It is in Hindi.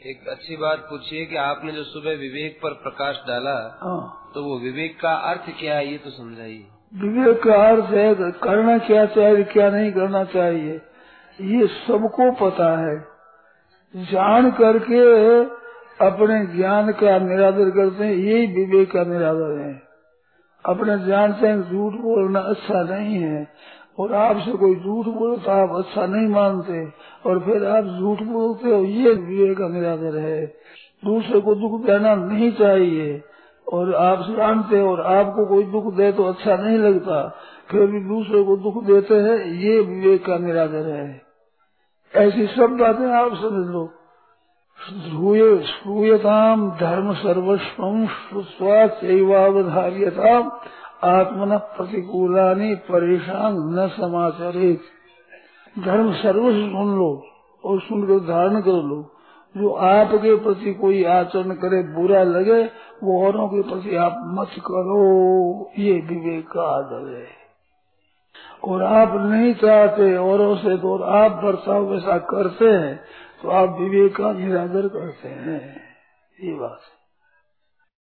एक अच्छी बात पूछिए कि आपने जो सुबह विवेक पर प्रकाश डाला हाँ। तो वो विवेक का अर्थ क्या है ये तो समझाइए। विवेक का अर्थ है करना क्या चाहिए क्या नहीं करना चाहिए ये सबको पता है। जान करके अपने ज्ञान का निरादर करते हैं यही विवेक का निरादर है। अपने जानते हैं झूठ बोलना अच्छा नहीं है। और आपसे कोई झूठ बोलता आप अच्छा नहीं मानते, और फिर आप झूठ बोलते हो, ये विवेक निरादर है। दूसरे को दुख देना नहीं चाहिए, और आप जानते और आपको कोई दुख दे तो अच्छा नहीं लगता, फिर भी दूसरे को दुख देते हैं, ये विवेक का निरादर है। ऐसी सब बातें आप समझ लो। श्रूयताम धर्म सर्वस्व श्रुवाचावधार्यताम आत्मन प्रतिकूलानी परेशान न समाचरित। धर्म सर्वस्व सुन लो और सुनकर धारण कर लो। जो आपके प्रति कोई आचरण करे, बुरा लगे, वो औरों के प्रति आप मत करो। ये विवेक का आदर है। और आप नहीं चाहते, औरों से तो और आप बर्ताव वैसा करते हैं तो आप विवेक का निरादर करते हैं। ये बात है।